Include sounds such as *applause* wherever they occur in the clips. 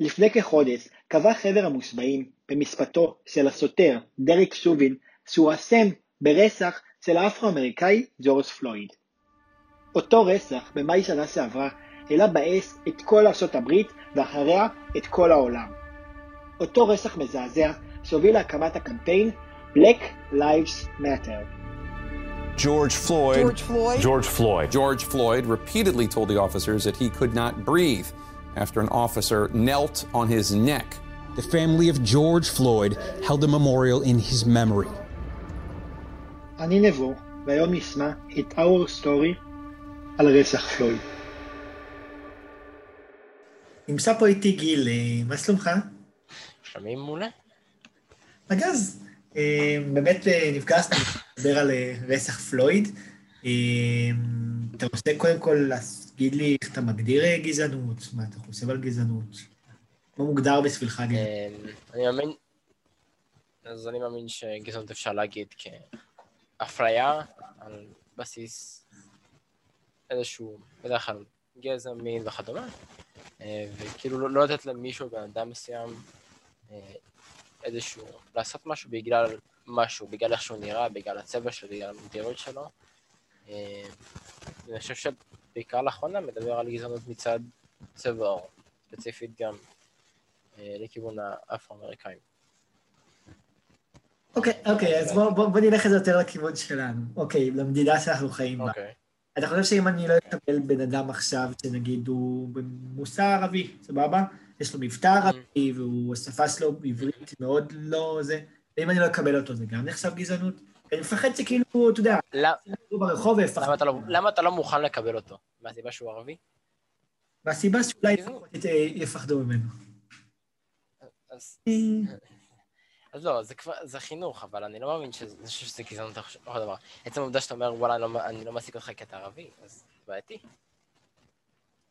לפני כחודש קבע חבר המושבעים במספתו של הסוטר דריק שובין שהוא אשם ברצח של האפרו-אמריקאי ג'ורג' פלויד. אותו רצח במאי שנה שעברה העלה באש את כל ארצות הברית ואחריה את כל העולם. אותו רצח מזעזע שהוביל להקמת הקמפיין Black Lives Matter. George Floyd. George Floyd. George Floyd. George Floyd repeatedly told the officers that he could not breathe After an officer knelt on his neck. The family of George Floyd held a memorial in his memory. אני נבו, והיום נשמע את our story על רצח פלויד. נמצא פה איתי גיל, אה, מה שלומך? שומעים מעולה? אגז, אה, באמת אה, נפגשנו לדבר על רצח פלויד. אתה רוצה קודם כל להגיד לי איך אתה מגדיר גזענות, מה אתה חושב על גזענות? מה מוגדר בשבילך גזענות? אני מאמין, אז אני מאמין שגזענות אפשר להגיד כאפליה על בסיס איזשהו, בדרך כלל גזע, מין וכדומה, וכאילו לא, לא לתת למישהו, בן אדם מסוים, איזשהו, לעשות משהו בגלל משהו, בגלל איך שהוא נראה, בגלל הצבע שלו, בגלל המדינות שלו. אני חושב שבעיקר לאחרונה מדבר על גזענות מצד צבע עור, ספציפית גם לכיוון האפרו-אמריקאים. אוקיי, אוקיי, אז בוא נלך את זה יותר לכיוון שלנו. אוקיי, למדינה שאנחנו חיים בה. אוקיי. אתה חושב שאם אני לא אקבל בן אדם עכשיו, שנגיד הוא במוסר ערבי, סבבה? יש לו מבטא ערבי, והוא, השפה שלו עברית מאוד לא זה, ואם אני לא אקבל אותו, זה גם נחשב גזענות? אני מפחד שכאילו, אתה יודע, ברחוב ויפחד. למה אתה לא מוכן לקבל אותו? מהסיבה שהוא ערבי? מהסיבה שאולי יפחדו ממנו. אז לא, זה כבר, זה חינוך, אבל אני לא מאמין שזה גזענות אותו דבר. עצם העובדה שאתה אומר, וואלה, אני לא מעסיק אותך כי אתה ערבי, אז בעייתי.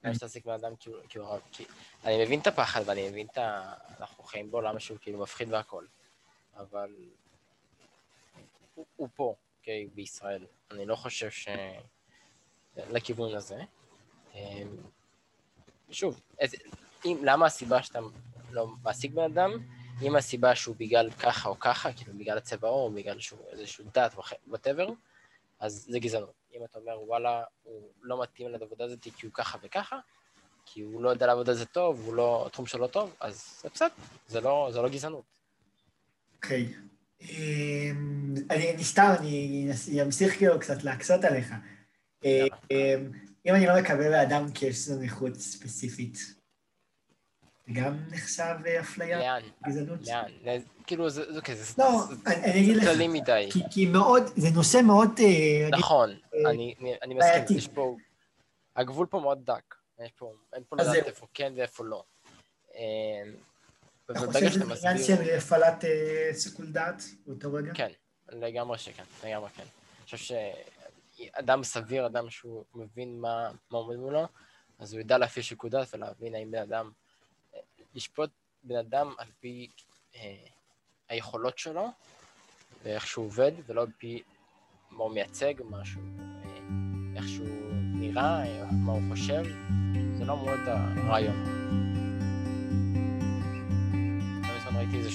למה שתעסיק בן אדם כי הוא ערבי? אני מבין את הפחד ואני מבין את ה... אנחנו חיים בעולם שהוא כאילו מפחיד והכל, אבל הוא פה, אוקיי, בישראל. אני לא חושב ש... לכיוון הזה. שוב, למה הסיבה שאתה לא מעסיק בן אדם? אם הסיבה שהוא בגלל ככה או ככה, כאילו בגלל הצבע או בגלל שהוא איזשהו דת, וואטאבר, אז זה גזענות. אם אתה אומר, וואלה, הוא לא מתאים לעבודה הזאת כי הוא ככה וככה, כי הוא לא יודע לעבוד על זה טוב, הוא לא, התחום שלו טוב, אז זה בסדר, זה לא, זה לא גזענות. אוקיי. אני סתם, אני אמשיך כאילו קצת להקסות עליך. אם אני לא מקבל לאדם כי יש לו נכות ספציפית, זה גם נחשב אפליה? לאן? גזענות? לאן? כאילו, זה כזה, לא, אני אגיד לך, כללי מדי. כי מאוד, זה נושא מאוד... נכון, אני מסכים, יש פה, הגבול פה מאוד דק. אין פה לדעת איפה כן ואיפה לא. אתה חושב שזה עניין של הפעלת שיקול דעת באותו רגע? כן, לגמרי שכן, לגמרי כן. אני חושב שאדם סביר, אדם שהוא מבין מה עומד מולו, אז הוא ידע להפעיל שיקול דעת ולהבין האם בן אדם... לשפוט בן אדם על פי אה, היכולות שלו ואיך שהוא עובד, ולא על פי מה הוא מייצג, משהו, אה, איך שהוא נראה, אה, מה הוא חושב, זה לא מאוד הרעיון.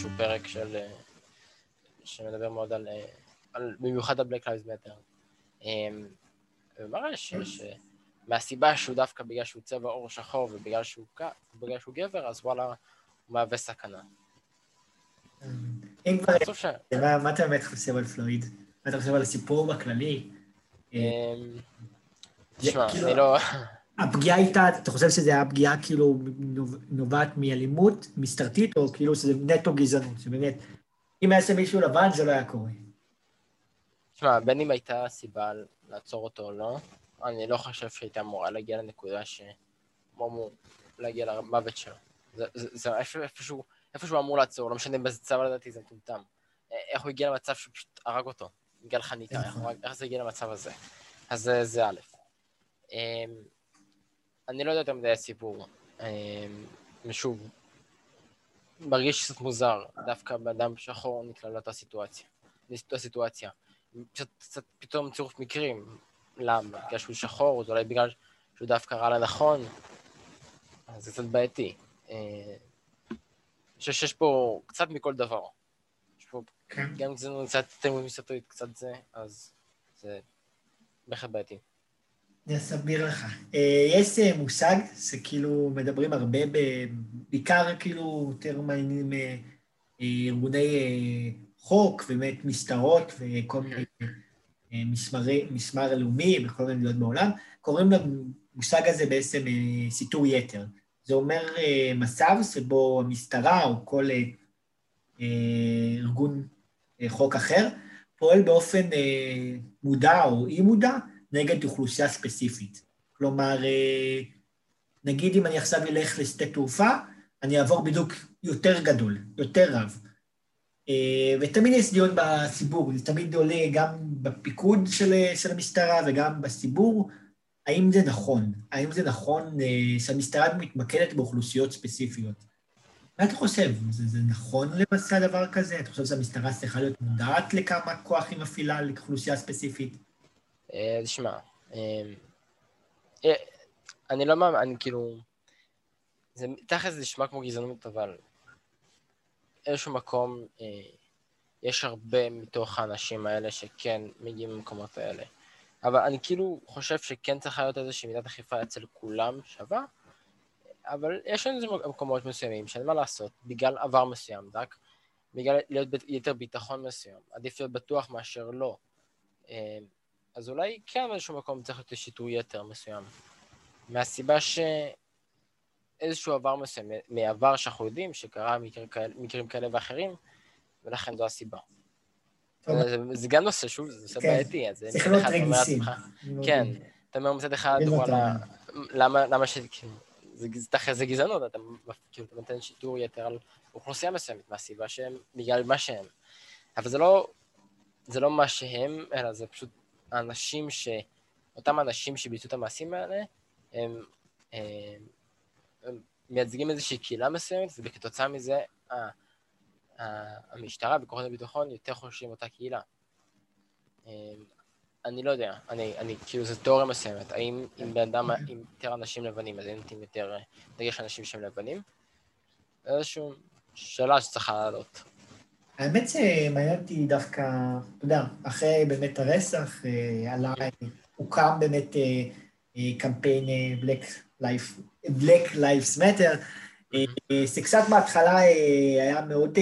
איזשהו פרק של... אה, שמדבר מאוד על... אה, על במיוחד על Black Lives Matter. אה, ומראה שיש... מהסיבה שהוא דווקא בגלל שהוא צבע עור שחור ובגלל שהוא, ובגלל שהוא גבר, אז וואלה, הוא מהווה סכנה. אם כבר... מה אתה באמת חושב על פלואיד? מה אתה חושב על הסיפור בכללי? אמ, תשמע, כאילו- אני לא... הפגיעה הייתה, אתה חושב שזה היה פגיעה כאילו נובעת מאלימות מסתרתית, או כאילו שזה נטו גזענות, שבאמת, אם היה עושה מישהו לבן זה לא היה קורה. תשמע, בין אם הייתה סיבה לעצור אותו או לא, אני לא חושב שהייתה אמורה להגיע לנקודה שהוא אמור להגיע למוות שלו. זה, זה, זה איפשהו, איפשהו אמור לעצור, לא משנה באיזה צבע לדעתי זה מטומטם. איך הוא הגיע למצב שהוא פשוט הרג אותו, בגלל חניקה, איך, איך זה הגיע למצב הזה? אז זה, זה א'. אמ, אני לא יודע יותר מדי הסיפור. אמ, שוב, מרגיש קצת מוזר, דווקא באדם שחור נקלע לאותה סיטואציה. לאותה סיטואציה. קצת, קצת פתאום צירוף מקרים, למה? בגלל שהוא שחור, אז אולי בגלל שהוא דווקא רע לנכון, אז זה קצת בעייתי. חושב שיש פה קצת מכל דבר. יש פה כן. גם קצת תלמוד מסתורית, קצת זה, אז זה בהחלט בעייתי. אני אסביר לך. אה, יש אה, מושג שכאילו מדברים הרבה, בעיקר כאילו יותר מעניינים אה, ארגוני חוק, באמת מסתרות וכל מיני אה, מסמרי, מסמר לאומי בכל מיני מדינות בעולם, קוראים למושג הזה בעצם שיטור יתר. זה אומר מצב שבו המשטרה או כל ארגון חוק אחר פועל באופן מודע או אי מודע נגד אוכלוסייה ספציפית. כלומר, אה, נגיד אם אני עכשיו אלך לשדה תעופה, אני אעבור בדיוק יותר גדול, יותר רב. אה, ותמיד יש דיון בציבור, זה תמיד עולה גם בפיקוד של, של המשטרה וגם בציבור, האם זה נכון? האם זה נכון אה, שהמשטרה מתמקדת באוכלוסיות ספציפיות? מה אתה חושב? זה, זה נכון למעשה הדבר כזה? אתה חושב שהמשטרה צריכה להיות מודעת לכמה כוח היא מפעילה לאוכלוסייה ספציפית? אה, תשמע, אה, אה, אני לא מאמין, אני כאילו... זה תכל'ס נשמע כמו גזענות, אבל איזשהו מקום, יש הרבה מתוך האנשים האלה שכן מגיעים למקומות האלה. אבל אני כאילו חושב שכן צריכה להיות איזושהי מידת אכיפה אצל כולם שווה, אבל יש לנו איזה מקומות מסוימים שאין מה לעשות, בגלל עבר מסוים, רק בגלל להיות ביתר ביטחון מסוים. עדיף להיות בטוח מאשר לא. אז אולי כן באיזשהו מקום צריך להיות שיטור יתר מסוים. מהסיבה שאיזשהו עבר מסוים, מעבר שאנחנו יודעים שקרה מקרים כאלה, מקרים כאלה ואחרים, ולכן זו הסיבה. זה, זה גם נושא, שוב, זה נושא כן. בעייתי, אז צריך להיות רגישים. כן. אתה אומר מצד אחד, וואלה, למה, למה ש... זה, זה, זה, זה גזענות, אתה, כאילו, אתה נותן שיטור יתר על אוכלוסייה מסוימת מהסיבה שהם, בגלל מה שהם. אבל זה לא, זה לא מה שהם, אלא זה פשוט האנשים ש... אותם אנשים שביצעו את המעשים האלה, הם, הם, הם מייצגים איזושהי קהילה מסוימת, וכתוצאה מזה ה, ה, המשטרה וכוחות הביטחון יותר חושבים אותה קהילה. אמ, אני לא יודע, אני, אני, כאילו זו תיאוריה מסוימת, האם אם בן אדם, עם יותר אנשים לבנים, אז הם נותנים יותר דגש על אנשים שהם לבנים? איזושהי שאלה שצריכה לעלות. האמת שמעניין אותי דווקא, אתה יודע, אחרי באמת הרצח, אה, עלה, הוקם באמת אה, אה, קמפיין Black Life, Black Lives Matter, אה, שקצת בהתחלה היה מאוד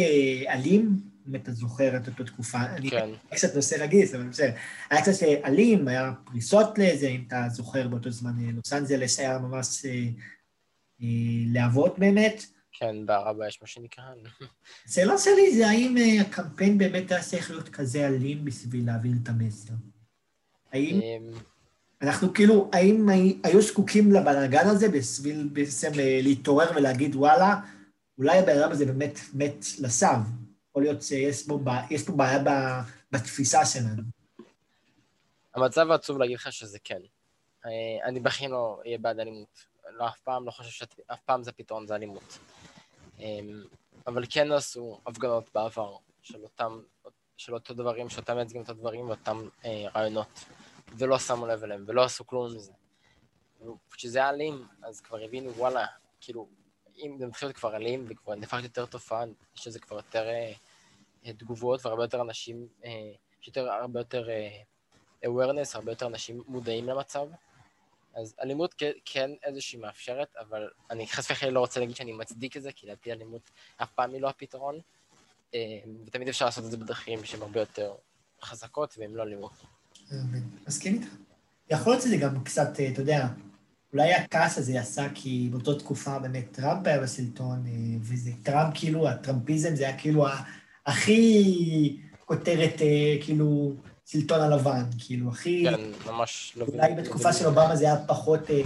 אלים, אם אתה זוכר את אותה תקופה. אני כן. קצת נושא רגיש, אבל בסדר. היה קצת אלים, היה פריסות לזה, אם אתה זוכר באותו זמן, לוס אנג'לס היה ממש להבות באמת. כן, בערבה יש מה שנקרא. השאלה שלי זה האם אה, הקמפיין באמת היה צריך להיות כזה אלים בשביל להעביר את המסר. האם אמ, אנחנו כאילו, האם הי- היו זקוקים לבלאגן הזה בשביל בעצם אה, להתעורר ולהגיד וואלה, אולי הבן אדם הזה באמת מת לשווא. יכול להיות שיש פה, יש פה בעיה בתפיסה שלנו. המצב העצוב להגיד לך שזה כן. אה, אני בכלל לא אהיה בעד אלימות. לא, אף פעם לא חושב שאף פעם זה פתרון, זה אלימות. אמ, אבל כן עשו הפגנות בעבר של אותם, של אותו דברים, שאותם מייצגים את הדברים ואותם אה, רעיונות. ולא שמו לב אליהם, ולא עשו כלום מזה. וכשזה היה אלים, אז כבר הבינו, וואלה, כאילו, אם זה מתחיל להיות כבר אלים וכבר נהפך יותר תופעה, יש לזה כבר יותר אה, אה, תגובות והרבה יותר אנשים, אה, יש יותר, הרבה יותר אה, awareness, הרבה יותר אנשים מודעים למצב. אז אלימות כן, איזושהי מאפשרת, אבל אני חס וחלילה לא רוצה להגיד שאני מצדיק את זה, כי לדעתי אלימות אף פעם היא לא הפתרון, אה, ותמיד אפשר לעשות את זה בדרכים שהן הרבה יותר חזקות והן לא אלימות. מסכים איתך. יכול להיות שזה גם קצת, אה, אתה יודע, אולי הכעס הזה יצא כי באותה תקופה באמת טראמפ היה בשלטון, אה, וזה טראמפ, כאילו, הטראמפיזם זה היה כאילו הכי כותרת, אה, כאילו, שלטון הלבן, כאילו, הכי... כן, ממש לא... אולי בתקופה של אובמה זה היה פחות אה,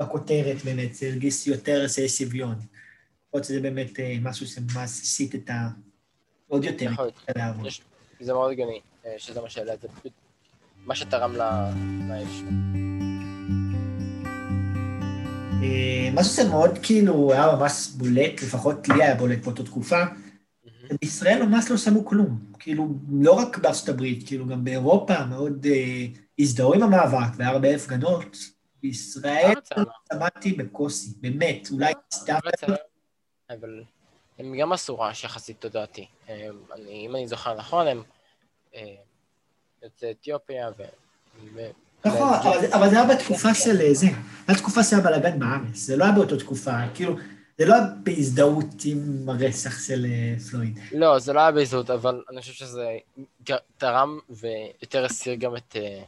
בכותרת באמת, זה הרגיש יותר שיש שוויון. להיות שזה באמת אה, משהו שממש הסיט את ה... עוד יותר יכול להיות. הלהבות. יש- זה מאוד הגיוני, אה, שזה מה שהעלה את זה, פשוט מה שתרם ל- לאש. אה, משהו שמאוד כאילו היה ממש בולט, לפחות לי היה בולט באותה תקופה, בישראל ממש לא שמו כלום. כאילו, לא רק בארצות הברית, כאילו גם באירופה מאוד אה, הזדהו עם המאבק, והיה הרבה הפגנות. בישראל היה- שמעתי בקושי, באמת, אולי סתם... בארץ היה- אבל הם גם עשו רעש יחסית תודעתי. אם אני זוכר נכון, הם אה, יוצאי אתיופיה ו... נכון, אבל, זה היה בתקופה של אה, זה, היה תקופה שהיה בלאגן בארץ, זה לא היה באותה תקופה, כאילו, זה לא היה בהזדהות עם הרצח של אה, פלויד. לא, זה לא היה בהזדהות, אבל אני חושב שזה תרם ויותר הסיר גם את אה,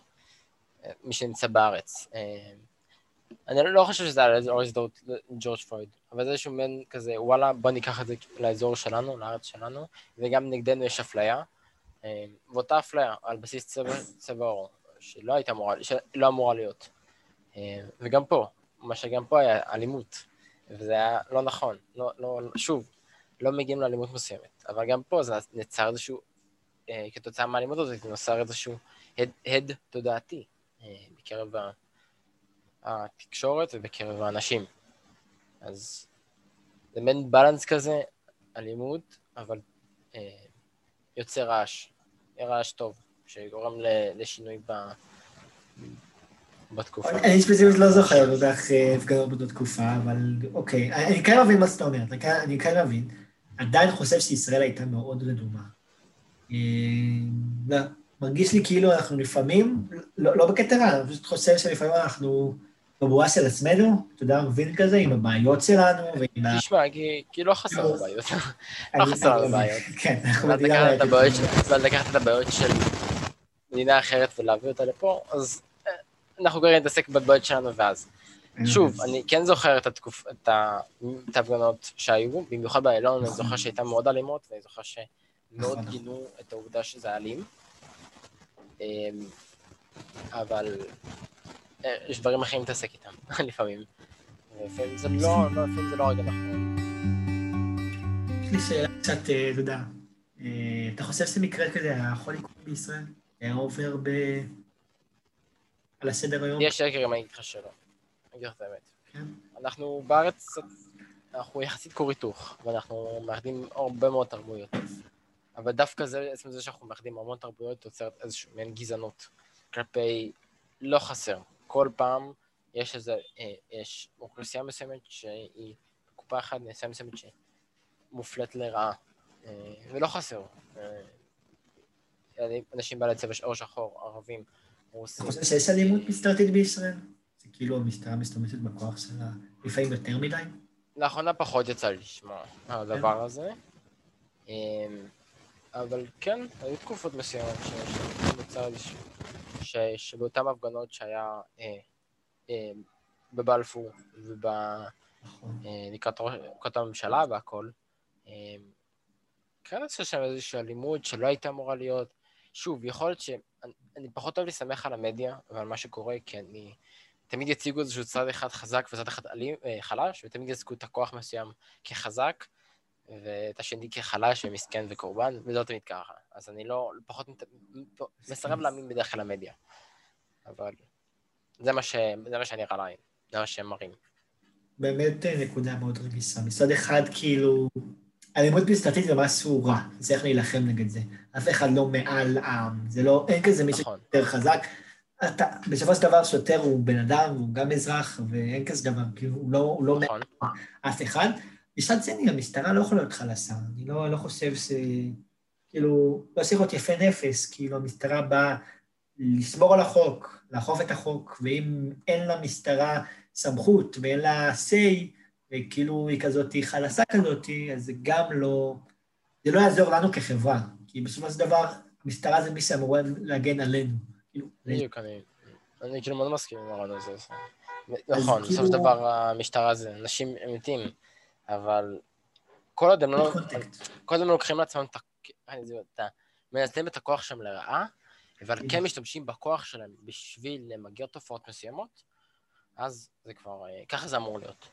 מי שנמצא בארץ. אה, אני לא חושב שזה היה לא הזדהות ג'ורג' פלויד, אבל זה איזשהו מעין כזה, וואלה, בוא ניקח את זה לאזור שלנו, לארץ שלנו, וגם נגדנו יש אפליה, ואותה אפליה על בסיס צבע, צבע עור, שלא הייתה אמורה, שלא אמורה להיות. וגם פה, מה שגם פה היה אלימות, וזה היה לא נכון, לא, לא, שוב, לא מגיעים לאלימות מסוימת, אבל גם פה זה נוצר איזשהו, אה, כתוצאה מהאלימות הזאת, נוצר איזשהו הד, הד תודעתי אה, בקרב התקשורת ובקרב האנשים. אז זה מעין בלנס כזה, אלימות, אבל אה, יוצר רעש, רעש טוב, שגורם לשינוי ב... בתקופה. אני ספציפית לא זוכר בטח אה, הפגנות באותה תקופה, אבל אוקיי, אני אני כן מבין מה שאתה אומר, אני כן- אני כן מבין. עדיין חושב שישראל הייתה מאוד רדומה. אה, לא, מרגיש לי כאילו אנחנו לפעמים, לא לא בקטע רע, אני פשוט חושב שלפעמים אנחנו בבועה של עצמנו, אתה יודע, מבין כזה, עם הבעיות שלנו ועם ה... תשמע, כי, כי לא חסר לנו בעיות. לא חסר בעיות. כן, אנחנו מדינה לקחת את. הבעיות של- מדינה אחרת ולהביא אותה לפה, אז אה, אנחנו כרגע נתעסק בבעיות שלנו ואז. שוב, אני כן זוכר את התקופ... ההפגנות שהיו, במיוחד באיילון, אני זוכר שהייתה מאוד אלימות, ואני זוכר שמאוד נכון. גינו את העובדה שזה אלים. אמ, אבל אה, יש דברים אחרים להתעסק איתם, *laughs* לפעמים. זה לא, לא, לפעמים זה לא רגע נכון. יש לי שאלה קצת, אה, אתה יודע, אה, אתה חושב שזה מקרה כזה לקרות בישראל? היה עובר ב... על הסדר היום? יש שקר אם אני אגיד לך שלא. אני אגיד לך את האמת. כן. אנחנו בארץ, קצת- אנחנו יחסית כור היתוך, ואנחנו מאחדים הרבה מאוד תרבויות. אבל דווקא זה, עצם זה שאנחנו מאחדים המון תרבויות, יוצרת איזושהי מעין גזענות כלפי לא חסר. כל פעם יש איזה, אה, יש אוכלוסייה מסוימת שהיא בקופה אחת, אוכלוסייה מסוימת שמופלית לרעה. אה, ולא חסר. אה, אנשים בעלי צבע שחור, ערבים, אתה. חושב שיש אלימות משטרתית בישראל? זה כאילו המשטרה משתמשת בכוח שלה לפעמים יותר מדי? לאחרונה פחות יצא לי לשמוע על הדבר הזה. אמ, אבל כן, היו תקופות מסוימות שנוצר איזשהו... ש- שבאותן הפגנות שהיה אה, אה, בבלפור נכון. ולקראת לקראת הממשלה והכל, אה, כן יצא שם איזושהי אלימות שלא הייתה אמורה להיות. שוב, יכול להיות שאני אני פחות אוהב להסתמך על המדיה ועל מה שקורה, כי אני... תמיד יציגו איזשהו צד אחד חזק וצד אחד אלים, אה, חלש, ותמיד יציגו את הכוח מסוים כחזק, ואת השני כחלש ומסכן וקורבן, וזה לא תמיד ככה. אז אני לא, פחות מת- מסרב להאמין בדרך כלל למדיה. אבל זה מה, ש, זה מה שנראה לעין, זה מה שהם מראים. באמת אה, נקודה מאוד רגישה. מצד אחד, כאילו, אלימות משטרתית זה משהו רע, צריך להילחם נגד זה. אף אחד לא מעל עם, זה לא, אין כזה מישהו נכון. יותר חזק. אתה, בסופו של דבר שוטר הוא בן אדם, הוא גם אזרח, ואין כזה דבר, כאילו, הוא לא, הוא לא נכון. אף אחד. מצד שני, המשטרה לא יכולה להיות חלשה. אני לא, לא חושב ש... כאילו, לא צריך להיות יפה נפש, כאילו, המשטרה באה לשמור על החוק, לאכוף את החוק, ואם אין למשטרה סמכות ואין לה say, וכאילו היא כזאת חלשה כזאת, אז זה גם לא... זה לא יעזור לנו כחברה, כי בסופו של דבר, המשטרה זה מי שאמורה להגן עלינו. כאילו, בדיוק, אני, אני כאילו מאוד מסכים עם הרעיון הזה. נכון, בסופו כאילו- של דבר המשטרה זה אנשים אמיתיים, אבל כל עוד הם לא... כל עוד הם לוקחים לעצמם את ה... אני זה- את ה... מנצלים את הכוח שלהם לרעה, אבל כן משתמשים בכוח שלהם בשביל למגר תופעות מסוימות, אז זה כבר... אה, ככה זה אמור להיות.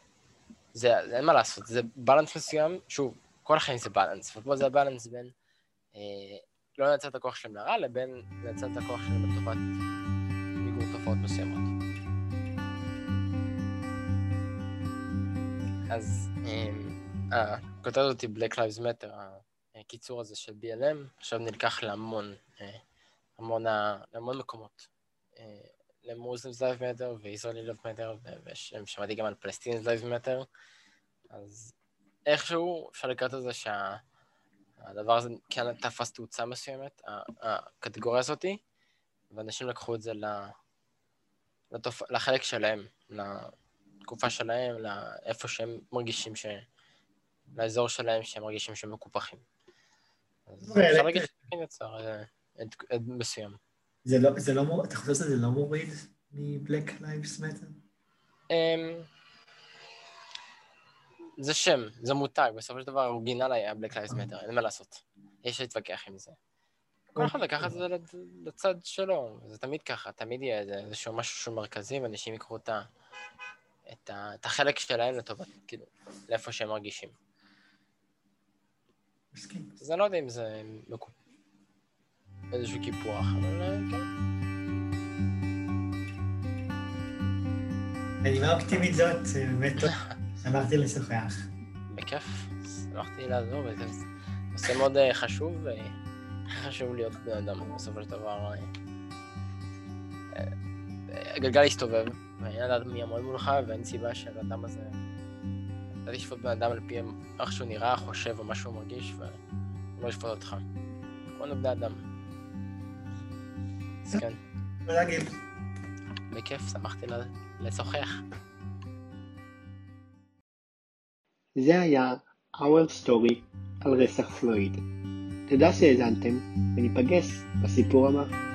זה, זה אין מה לעשות, זה בלנס מסוים, שוב, כל החיים זה בלנס, ופה זה הבלנס בין אה, לא לנצל את הכוח שלהם לרע, לבין לנצל את הכוח שלהם לטובת מיגור תופעות מסוימות. אז אמ, הכותרת הזאת היא Black Lives Matter, הקיצור הזה של BLM, עכשיו נלקח להמון, אה, המון, ה- להמון מקומות. אה, למוסלמס Live Matter וישראלי Live Matter, ושמעתי גם על פלסטינס Live Matter, אז איכשהו אפשר לקראת את זה שהדבר הזה כן תפס תאוצה מסוימת, הקטגוריה הזאתי, ואנשים לקחו את זה לתופ... לחלק שלהם, לתקופה שלהם, לאיפה שהם מרגישים ש... לאזור שלהם שהם מרגישים שהם מקופחים. אז אפשר להגיד שכן יצר עד מסוים. זה לא, זה לא, אתה חושב שזה לא מוריד מ-Black Lives Matter? אמ, זה שם, זה מותג, בסופו של דבר האורגינל היה Black Lives Matter, אין מה לעשות. יש להתווכח עם זה. כל אחד לקח את זה לצד שלו, זה תמיד ככה, תמיד יהיה איזשהו משהו שהוא מרכזי, ואנשים יקחו את, ה, את, ה, את החלק שלהם לטובת, כאילו, לאיפה שהם מרגישים. מסכים. אז אני לא יודע אם זה איזשהו קיפוח, אבל אה, כן. בנימה אופטימית זאת, באמת טוב. *laughs* שמחתי לשוחח. בכיף, שמחתי לעזור, וזה נושא מאוד אה, חשוב, וחשוב להיות בן אדם, בסופו של דבר. אה, הגלגל יסתובב, ואין לדעת מי יעמוד מולך, ואין סיבה שהאדם הזה... אתה תשפוט בן אדם על פי איך שהוא נראה, חושב, או מה שהוא מרגיש, ולא ישפוט אותך. כולנו בני אדם. כן. תודה גיל. בכיף, שמחתי לשוחח. זה היה Our Story על רצח פלויד. תודה שהאזנתם, וניפגש בסיפור הבא.